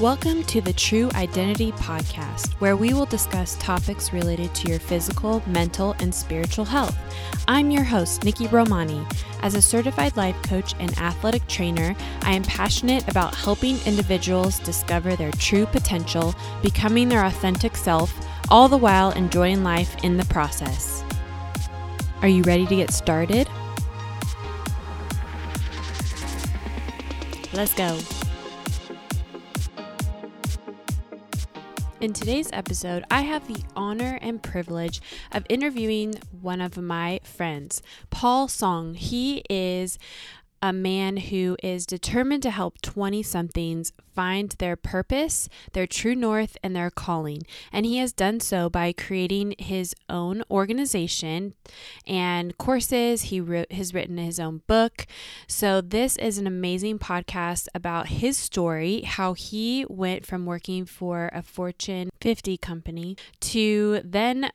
Welcome to the True Identity Podcast, where we will discuss topics related to your physical, mental, and spiritual health. I'm your host, Nikki Romani. As a certified life coach and athletic trainer, I am passionate about helping individuals discover their true potential, becoming their authentic self, all the while enjoying life in the process. Are you ready to get started? Let's go. In today's episode, I have the honor and privilege of interviewing one of my friends, Paul Sohn. He is a man who is determined to help 20 somethings find their purpose, their true north, and their calling. And he has done so by creating his own organization and courses. He wrote, has written his own book. So, this is an amazing podcast about his story, how he went from working for a Fortune 50 company to then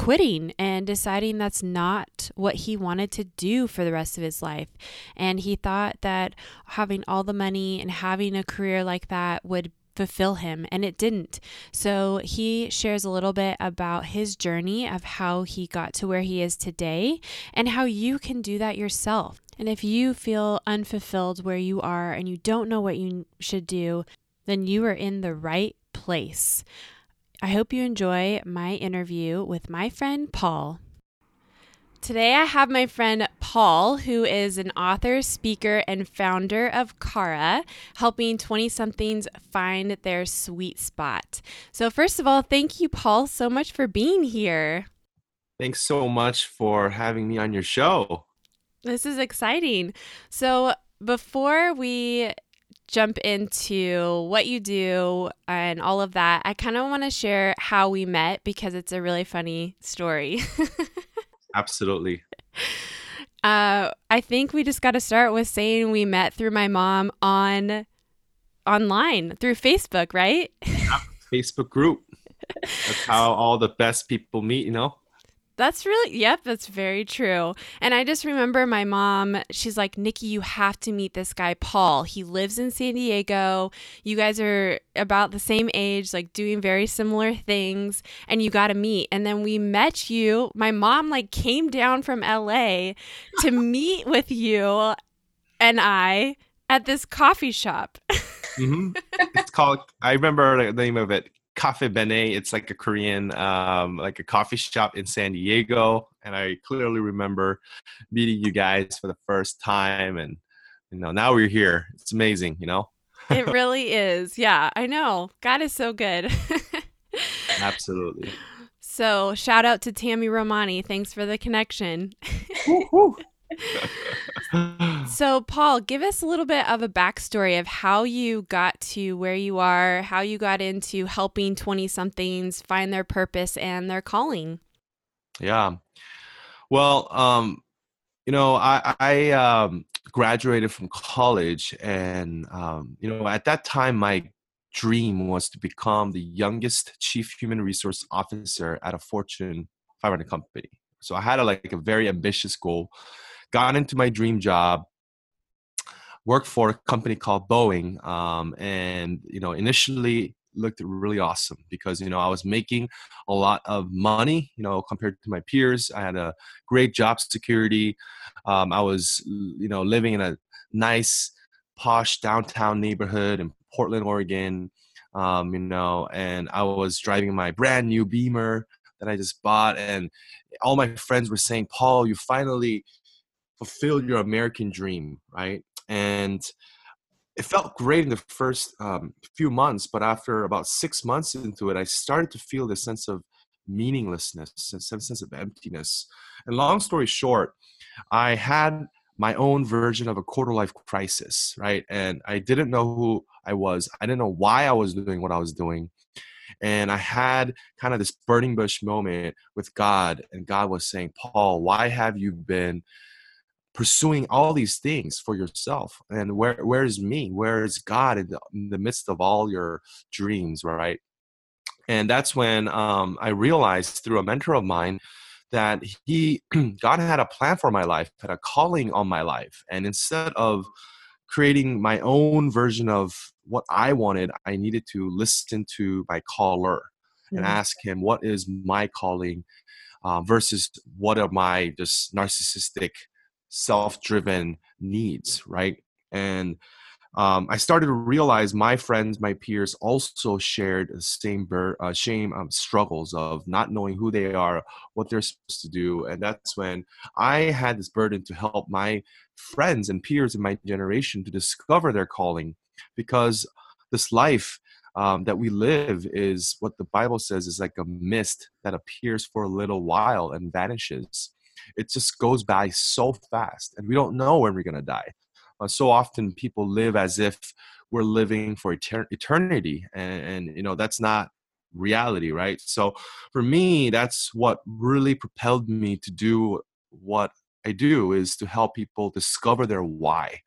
quitting and deciding that's not what he wanted to do for the rest of his life. And he thought that having all the money and having a career like that would fulfill him, and it didn't. So he shares a little bit about his journey of how he got to where he is today and how you can do that yourself. And if you feel unfulfilled where you are and you don't know what you should do, then you are in the right place. I hope you enjoy my interview with my friend Paul. Today, I have my friend Paul, who is an author, speaker, and founder of Qara, helping 20 somethings find their sweet spot. So, first of all, thank you, Paul, so much for being here. Thanks so much for having me on your show. This is exciting. So, before we jump into what you do and all of that, I kind of want to share how we met because it's a really funny story. Absolutely. Uh, I think we just got to start with saying we met through my mom on online through Facebook, right? Facebook group. That's how all the best people meet, you know? That's really, yep, that's very true. And I just remember my mom, she's like, Nikki, you have to meet this guy, Paul. He lives in San Diego. You guys are about the same age, like doing very similar things, and you got to meet. And then we met you. My mom, like, came down from LA to meet with you and I at this coffee shop. mm-hmm. It's called, I remember the name of it Cafe Bene. It's like a Korean, um, like a coffee shop in San Diego. And I clearly remember meeting you guys for the first time. And, you know, now we're here. It's amazing, you know? it really is. Yeah, I know. God is so good. Absolutely. So, shout out to Tammy Romani. Thanks for the connection. so, Paul, give us a little bit of a backstory of how you got to where you are, how you got into helping 20 somethings find their purpose and their calling. Yeah. Well, um, you know, I, I um, graduated from college, and, um, you know, at that time, my dream was to become the youngest chief human resource officer at a Fortune 500 company. So I had a, like a very ambitious goal got into my dream job worked for a company called boeing um, and you know initially looked really awesome because you know i was making a lot of money you know compared to my peers. I had a great job security. Um, i was you know living in a nice posh downtown neighborhood in portland oregon um, you know and i was driving my brand new beamer that i just bought and all my friends were saying paul you finally fulfill your American dream, right? And it felt great in the first um, few months, but after about six months into it, I started to feel this sense of meaninglessness, a sense of emptiness. And long story short, I had my own version of a quarter life crisis, right? And I didn't know who I was. I didn't know why I was doing what I was doing. And I had kind of this burning bush moment with God, and God was saying, Paul, why have you been pursuing all these things for yourself and where where is me where is god in the, in the midst of all your dreams right and that's when um, i realized through a mentor of mine that he god had a plan for my life had a calling on my life and instead of creating my own version of what I wanted, I needed to listen to my caller and mm-hmm. ask him, what is my calling uh, versus what are my just narcissistic, self driven needs, right? And um, I started to realize my friends, my peers also shared the same bur- uh, shame um, struggles of not knowing who they are, what they're supposed to do. And that's when I had this burden to help my friends and peers in my generation to discover their calling because this life um, that we live is what the Bible says is like a mist that appears for a little while and vanishes. It just goes by so fast, and we don't know when we're going to die. Uh, so often people live as if we're living for etern- eternity and, and you know that's not reality right so for me that's what really propelled me to do what i do is to help people discover their why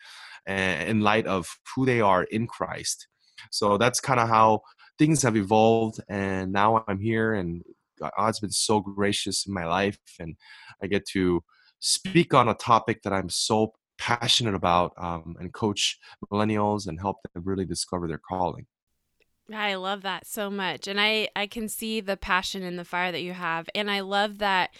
in light of who they are in christ so that's kind of how things have evolved and now i'm here and god's been so gracious in my life and i get to speak on a topic that i'm so passionate about um, and coach millennials and help them really discover their calling. I love that so much. And I, I can see the passion and the fire that you have. And I love that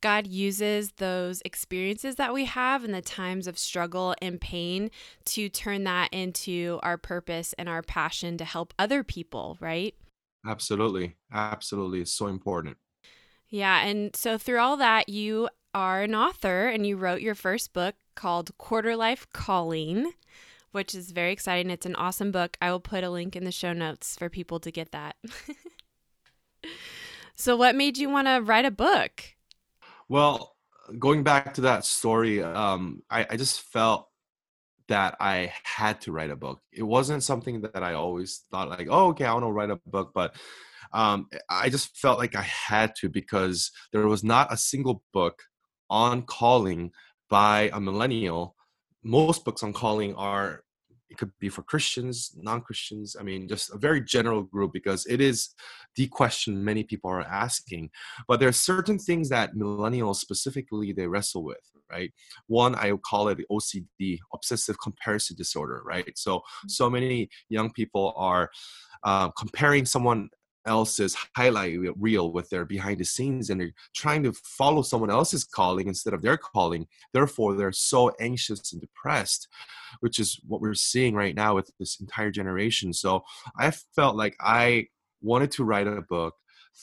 God uses those experiences that we have and the times of struggle and pain to turn that into our purpose and our passion to help other people, right? Absolutely. Absolutely. It's so important. Yeah. And so through all that, you are an author and you wrote your first book called Quarter Life Calling, which is very exciting. It's an awesome book. I will put a link in the show notes for people to get that. so, what made you want to write a book? Well, going back to that story, um, I, I just felt that I had to write a book. It wasn't something that I always thought like, oh, okay, I want to write a book, but um, I just felt like I had to because there was not a single book on calling by a millennial. Most books on calling are it could be for Christians, non-Christians. I mean, just a very general group because it is the question many people are asking. But there are certain things that millennials specifically they wrestle with, right? One, I call it the OCD, obsessive comparison disorder, right? So, so many young people are uh, comparing someone else's highlight reel with their behind the scenes and they're trying to follow someone else's calling instead of their calling therefore they're so anxious and depressed which is what we're seeing right now with this entire generation so i felt like i wanted to write a book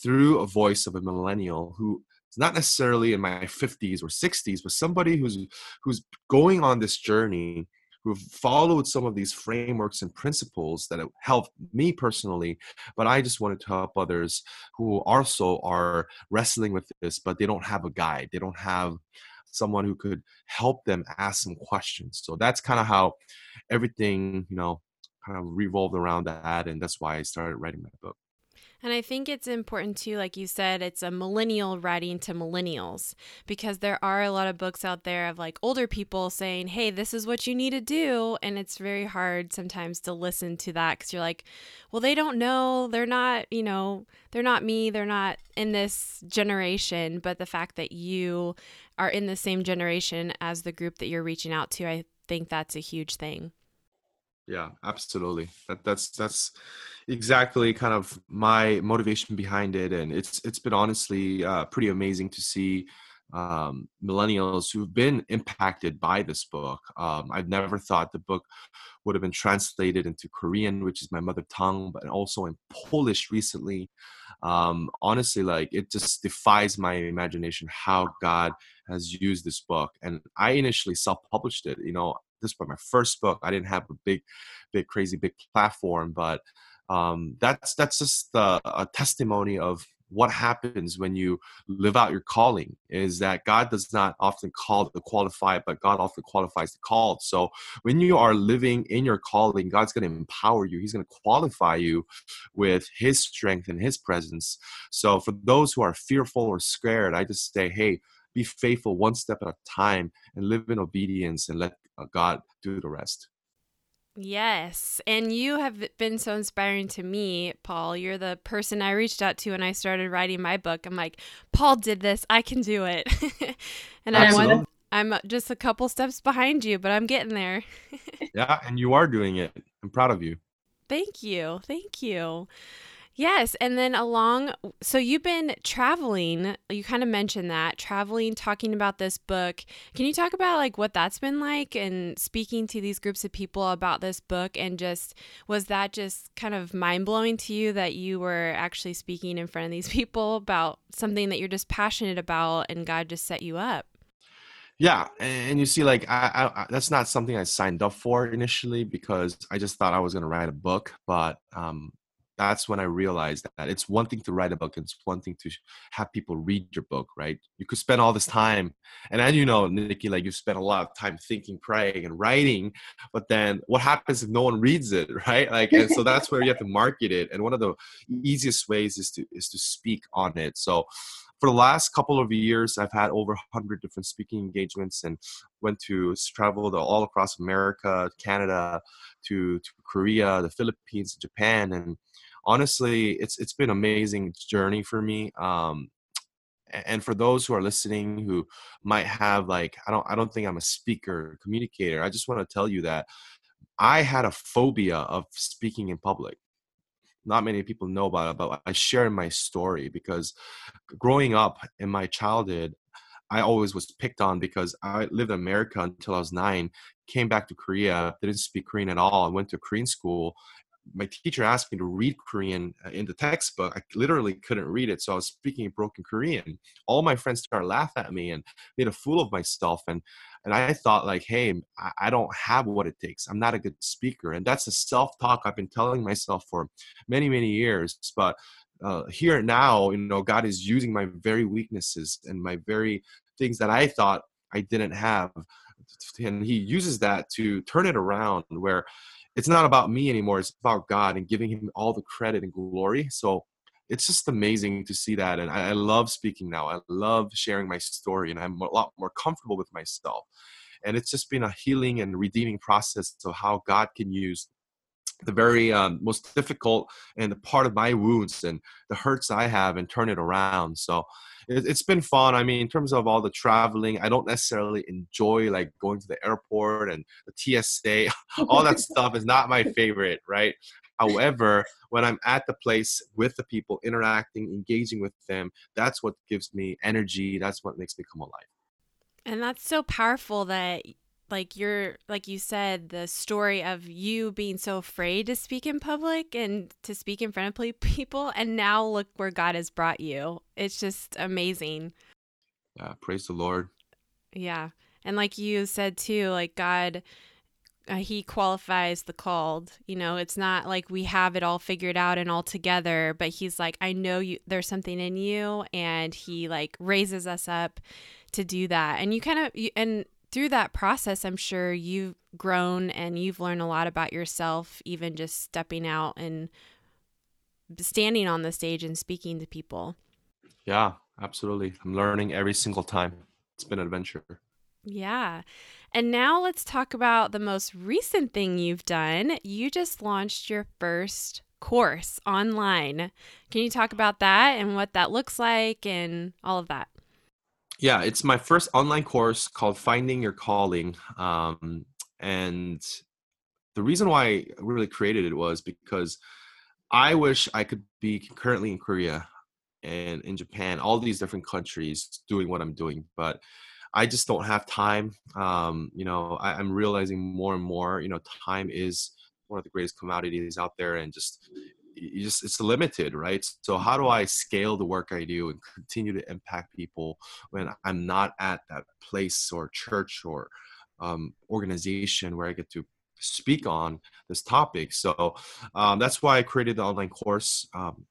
through a voice of a millennial who is not necessarily in my 50s or 60s but somebody who's who's going on this journey who've followed some of these frameworks and principles that have helped me personally but i just wanted to help others who also are wrestling with this but they don't have a guide. They don't have someone who could help them ask some questions. So that's kind of how everything you know kind of revolved around that and that's why i started writing my book and I think it's important too, like you said, it's a millennial writing to millennials because there are a lot of books out there of like older people saying, hey, this is what you need to do. And it's very hard sometimes to listen to that because you're like, well, they don't know. They're not, you know, they're not me. They're not in this generation. But the fact that you are in the same generation as the group that you're reaching out to, I think that's a huge thing. Yeah, absolutely. That that's that's exactly kind of my motivation behind it, and it's it's been honestly uh, pretty amazing to see um, millennials who've been impacted by this book. Um, I've never thought the book would have been translated into Korean, which is my mother tongue, but also in Polish recently. Um, honestly, like it just defies my imagination how God has used this book. And I initially self-published it. You know, this was my first book. I didn't have a big, big, crazy big platform, but um, that's that's just a, a testimony of what happens when you live out your calling is that God does not often call the qualified, but God often qualifies the called. So when you are living in your calling, God's going to empower you. He's going to qualify you with His strength and His presence. So for those who are fearful or scared, I just say, hey, be faithful one step at a time and live in obedience and let uh, God do the rest. Yes. And you have been so inspiring to me, Paul. You're the person I reached out to when I started writing my book. I'm like, Paul did this. I can do it. and I want I'm uh, just a couple steps behind you, but I'm getting there. yeah, and you are doing it. I'm proud of you. Thank you. Thank you. Yes. And then along, so you've been traveling. You kind of mentioned that traveling, talking about this book. Can you talk about like what that's been like and speaking to these groups of people about this book? And just was that just kind of mind blowing to you that you were actually speaking in front of these people about something that you're just passionate about and God just set you up? Yeah, and you see, like, I, I, that's not something I signed up for initially because I just thought I was going to write a book. But um, that's when I realized that it's one thing to write a book and it's one thing to have people read your book, right? You could spend all this time, and as you know, Nikki, like you spend a lot of time thinking, praying, and writing, but then what happens if no one reads it, right? Like, and so that's where you have to market it. And one of the easiest ways is to is to speak on it. So for the last couple of years, I've had over 100 different speaking engagements and went to travel all across America, Canada, to, to Korea, the Philippines, Japan, and honestly, it's it's been amazing journey for me. Um, and for those who are listening who might have like I don't I don't think I'm a speaker communicator. I just want to tell you that I had a phobia of speaking in public not many people know about it, but I share my story because growing up in my childhood, I always was picked on because I lived in America until I was nine, came back to Korea, didn't speak Korean at all, and went to Korean school. My teacher asked me to read Korean uh, in the textbook. I literally couldn't read it, so I was speaking broken Korean. All my friends started laughing at me and made a fool of myself. And and I thought like, hey, I don't have what it takes. I'm not a good speaker, and that's a self-talk I've been telling myself for many many years. But uh, here now, you know, God is using my very weaknesses and my very things that I thought I didn't have, and He uses that to turn it around where it's not about me anymore. It's about God and giving Him all the credit and glory. So it's just amazing to see that and I, I, love speaking now i love sharing my story and i'm a lot more comfortable with myself and it's just been a healing and redeeming process of how god can use the very um, most difficult and the part of my wounds and the hurts i have and turn it around so it, it's been fun i mean in terms of all the traveling i don't necessarily enjoy like going to the airport and the tsa all that stuff is not my favorite right However, when I'm at the place with the people, interacting, engaging with them, that's what gives me energy. That's what makes me come alive. And that's so powerful that like you're like you said the story of you being so afraid to speak in public and to speak in front of people and now look where God has brought you. It's just amazing. Yeah, praise the Lord. Yeah. And like you said too, like God uh, he qualifies the called you know it's not like we have it all figured out and all together but he's like i know you there's something in you and he like raises us up to do that and you kind of you, and through that process i'm sure you've grown and you've learned a lot about yourself even just stepping out and standing on the stage and speaking to people yeah absolutely i'm learning every single time it's been an adventure yeah and now let's talk about the most recent thing you've done. You just launched your first course online. Can you talk about that and what that looks like and all of that? Yeah, it's my first online course called Finding Your Calling. Um, and the reason why I really created it was because I wish I could be currently in Korea and in Japan, all these different countries doing what I'm doing. But I just don't have time. Um, you know, I, I'm realizing more and more, you know, time is one of the greatest commodities out there and just you just it's limited right? So how do i scale the work i do and continue to impact people when i'm not at that place or church or um, organization where i get to speak on this topic? So um, that's why i created the online course um,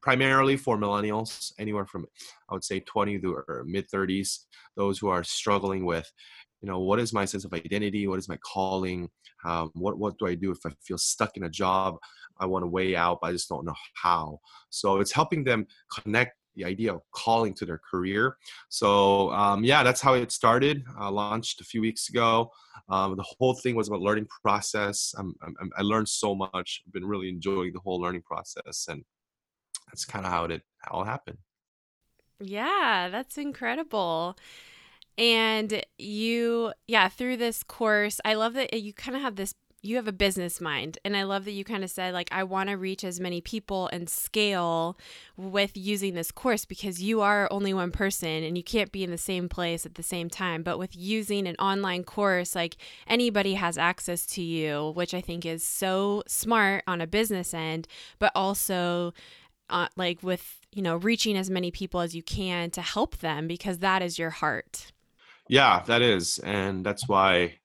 primarily for millennials, anywhere from I would say 20 to mid 30s, those who are struggling with, you know, what is my sense of identity? What is my calling? Um, what what do I do if I feel stuck in a job? I want to weigh out, but I just don't know how. So it's helping them connect the idea of calling to their career. So um, yeah, that's how it started. Launched a few weeks ago. Um, the whole thing was about learning process. I'm, I'm, i learned so much. I've been really enjoying the whole learning process, and that's kind of how it all happened. Yeah, that's incredible. And you, yeah, through this course, I love that you kind of have this you have a business mind. And i love that you kind of said like i want to reach as many people and scale with using this course because you are only one person and you can't be in the same place at the same time. But with using an online course like anybody has access to you which i think is so smart on a business end but also uh, like with you know reaching as many people as you can to help them because that is your heart yeah that is and that's why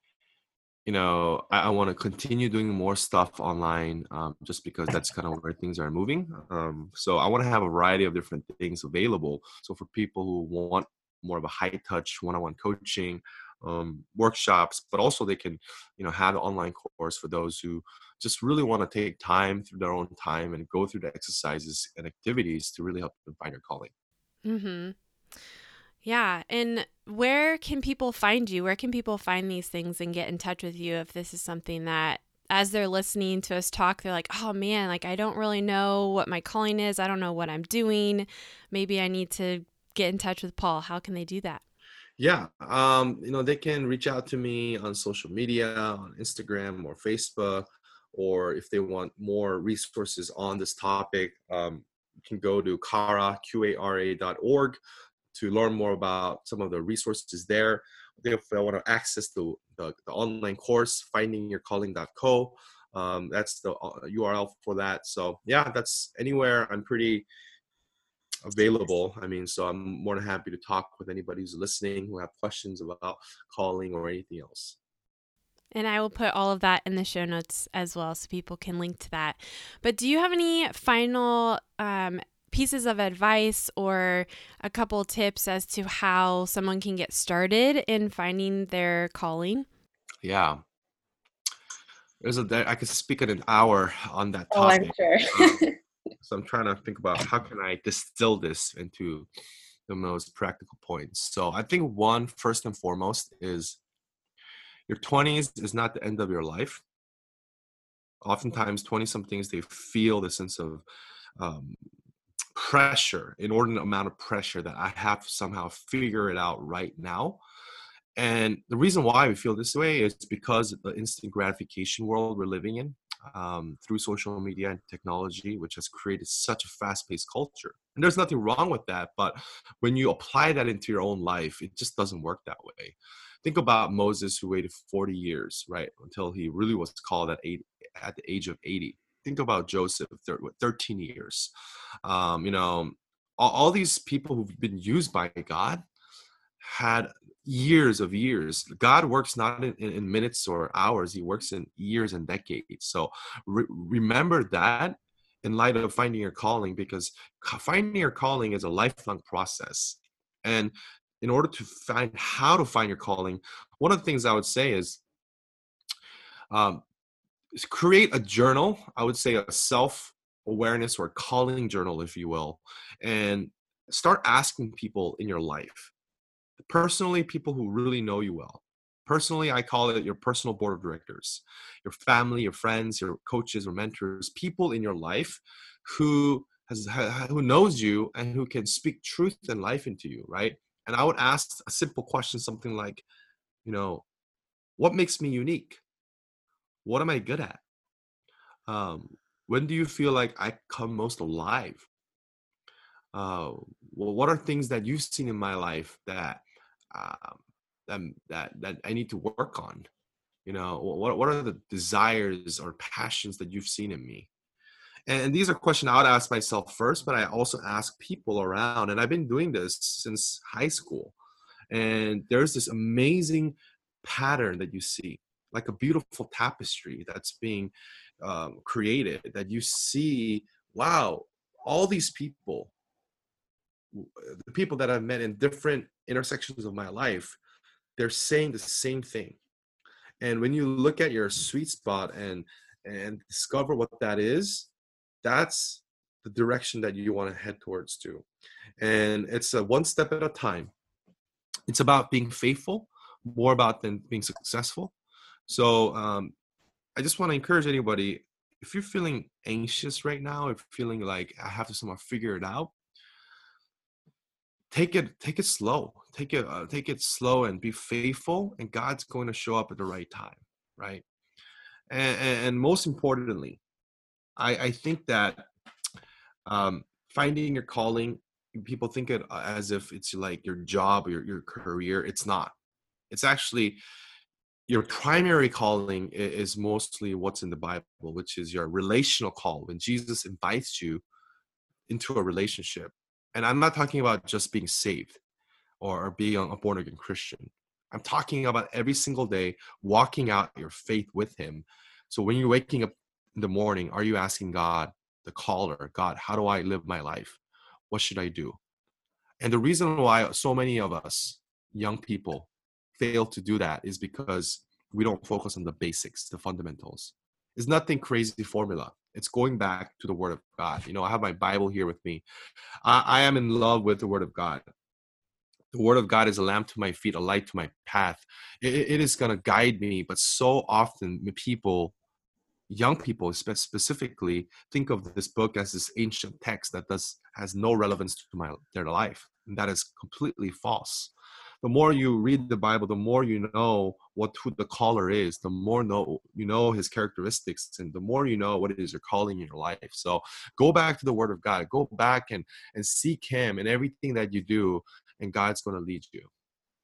you know, I, I want to continue doing more stuff online um, just because that's kind of where things are moving. Um, so I want to have a variety of different things available. So for people who want more of a high touch one-on-one coaching, um, workshops, but also they can, you know, have an online course for those who just really want to take time through their own time and go through the exercises and activities to really help them find their calling. Mm-hmm. Yeah. And where can people find you? Where can people find these things and get in touch with you if this is something that as they're listening to us talk, they're like, oh man, like I don't really know what my calling is. I don't know what I'm doing. Maybe I need to get in touch with Paul. How can they do that? Yeah. Um, you know, they can reach out to me on social media, on Instagram or Facebook, or if they want more resources on this topic, um, you can go to Q-A-R-A.org to learn more about some of the resources there. If I want to access the, the, the online course, findingyourcalling.co, um, that's the URL uh, for that. So yeah, that's anywhere. I'm pretty available. I mean, so I'm more than happy to talk with anybody who's listening who have questions about calling or anything else. And I will put all of that in the show notes as well so people can link to that. But do you have any final um, pieces of advice or a couple tips as to how someone can get started in finding their calling? Yeah. There's a I could speak in an hour on that topic. Oh, I'm sure. um, so I'm trying to think about how can I distill this into the most practical points. So I think one first and foremost is your 20s is not the end of your life. Oftentimes, 20 somethings they feel the sense of um, pressure, inordinate amount of pressure that I have to somehow figure it out right now. And the reason why we feel this way is because the instant gratification world we're living in um, through social media and technology, which has created such a fast paced culture. And there's nothing wrong with that. But when you apply that into your own life, it just doesn't work that way. Think about Moses, who waited 40 years, right, until he really was called at, eight, at the age of 80 think about Joseph, 13 years. Um, you know, all, all, these people who've been used by God had years of years. God works not in, in minutes or hours, He works in years and decades. So re- remember that in light of finding your calling, because finding your calling is a lifelong process. And in order to find how to find your calling, one of the things I would say is um, create a journal i would say a self awareness or calling journal if you will and start asking people in your life personally people who really know you well. Personally i call it your personal board of directors your family your friends your coaches or mentors people in your life who has who knows you and who can speak truth and life into you right? And i would ask a simple question something like you know what makes me unique what am I good at? Um, when do you feel like I come most alive? Uh, well, what are things that you've seen in my life that um, that that that I need to work on? You know, what what are the desires or passions that you've seen in me? And these are questions I would ask myself first, but I also ask people around. And I've been doing this since high school. And there's this amazing pattern that you see like a beautiful tapestry that's being um, created that you see wow all these people the people that i've met in different intersections of my life they're saying the same thing. And when you look at your sweet spot and and discover what that is that's the direction that you want to head towards too and it's a one step at a time. It's about being faithful more about than being successful so um, I just want to encourage anybody if you're feeling anxious right now, if you're feeling like I have to somehow figure it out, take it take it slow. Take it uh, take it slow and be faithful and god's going to show up at the right time right? And, and most importantly i i think that um finding your calling people think it uh, as if it's like your job or your, your career. It's not. It's actually your primary calling is mostly what's in the bible which is your relational call when jesus invites you into a relationship. And i'm not talking about just being saved or being a born again christian. I'm talking about every single day walking out your faith with him. So when you're waking up in the morning are you asking god the caller god how do i live my life? What should i do? And the reason why so many of us young people fail to do that is because we don't focus on the basics, the fundamentals. It's nothing crazy formula. It's going back to the Word of God. You know, I have my Bible here with me. I, I am in love with the Word of God. The Word of God is a lamp to my feet, a light to my path. it, it is going to guide me. But so often, people, young people specifically, think of this book as this ancient text that does has no relevance to my their life, and that is completely false the more you read the Bible, the more you know what who the caller is, the more know you know his characteristics, and the more you know what it is you're calling in your life. So go back to the Word of God. Go back and and seek Him in everything that you do, and God's going to lead you.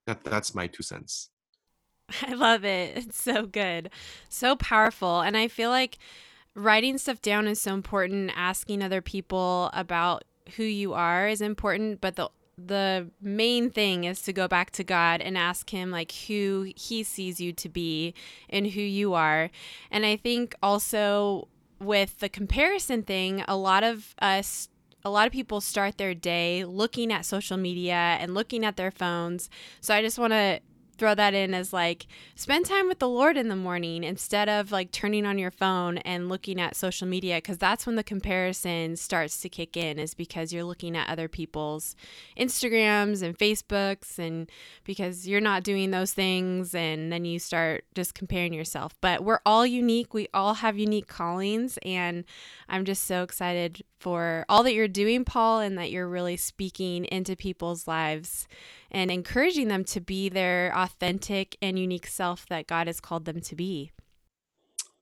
That that's my two cents. I love it. It's so good, so powerful, and I feel like writing stuff down is so important. Asking other people about who you are is important, but the the main thing is to go back to God and ask him like who he sees you to be and who you are. And I think also with the comparison thing, a lot of us a lot of people start their day looking at social media and looking at their phones. So I just want to throw that in as like spend time with the Lord in the morning instead of like turning on your phone and looking at social media because that's when the comparison starts to kick in is because you're looking at other people's Instagrams and Facebooks and because you're not doing those things and then you start just comparing yourself. But we're all unique. We all have unique callings and I'm just so excited for all that you're doing, Paul, and that you're really speaking into people's lives and encouraging them to be their authentic and unique self that God has called them to be.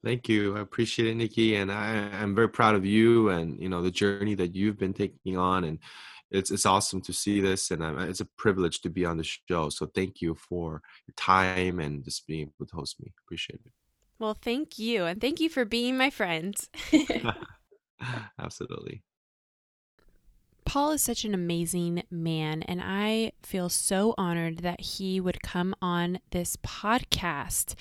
Thank you. I appreciate it, Nikki, and I, am very proud of you and you know the journey that you've been taking on, and it's it's awesome to see this, and it's a privilege to be on the show. So thank you for your time and just being able to host me. Appreciate it. Well, thank you, and thank you for being my friend. Absolutely. Paul is such an amazing man, and I feel so honored that he would come on this podcast.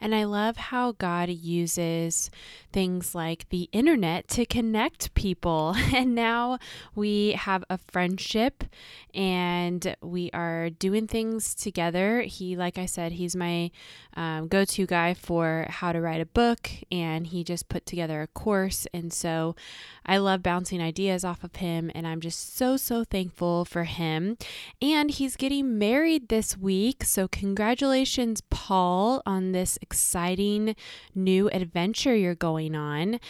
And I love how God uses things like the internet to connect people. And now we have a friendship and we are doing things together. He, like I said, he's my um, go to guy for how to write a book, and he just put together a course. And so I love bouncing ideas off of him, and I'm just so, so thankful for him. And he's getting married this week. So, congratulations, Paul, on this exciting new adventure you're going on.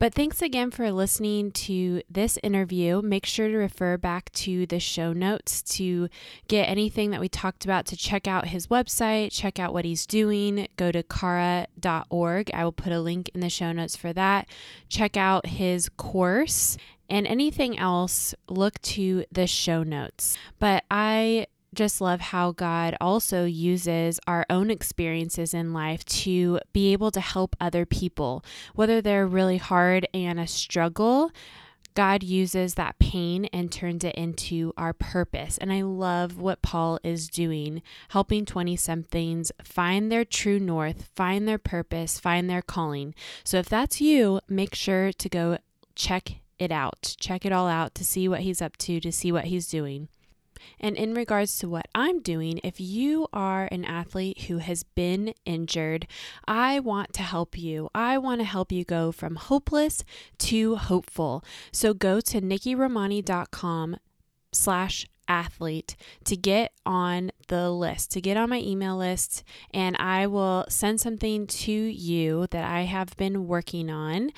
But thanks again for listening to this interview. Make sure to refer back to the show notes to get anything that we talked about, to check out his website, check out what he's doing. Go to qara.org. I will put a link in the show notes for that. Check out his course and anything else, look to the show notes. But I just love how God also uses our own experiences in life to be able to help other people, whether they're really hard and a struggle. God uses that pain and turns it into our purpose. And I love what Paul is doing, helping 20 somethings find their true north, find their purpose, find their calling. So if that's you, make sure to go check it out, check it all out to see what he's up to, to see what he's doing. And in regards to what I'm doing, if you are an athlete who has been injured, I want to help you. I want to help you go from hopeless to hopeful. So go to nikkiromani.com slash athlete to get on the list, to get on my email list, and I will send something to you that I have been working on,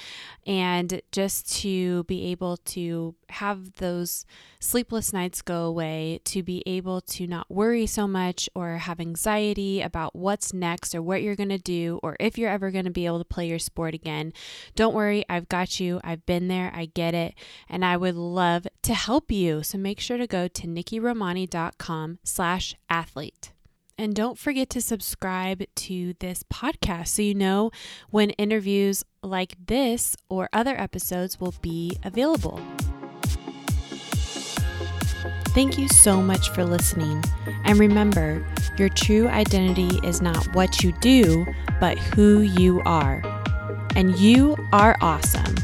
and just to be able to have those sleepless nights go away, to be able to not worry so much or have anxiety about what's next or what you're going to do or if you're ever going to be able to play your sport again. Don't worry, I've got you. I've been there, I get it, and I would love to help you. So make sure to go to nikkiromani.com slash athlete. And don't forget to subscribe to this podcast so you know when interviews like this or other episodes will be available. Thank you so much for listening. And remember, your true identity is not what you do, but who you are. And you are awesome.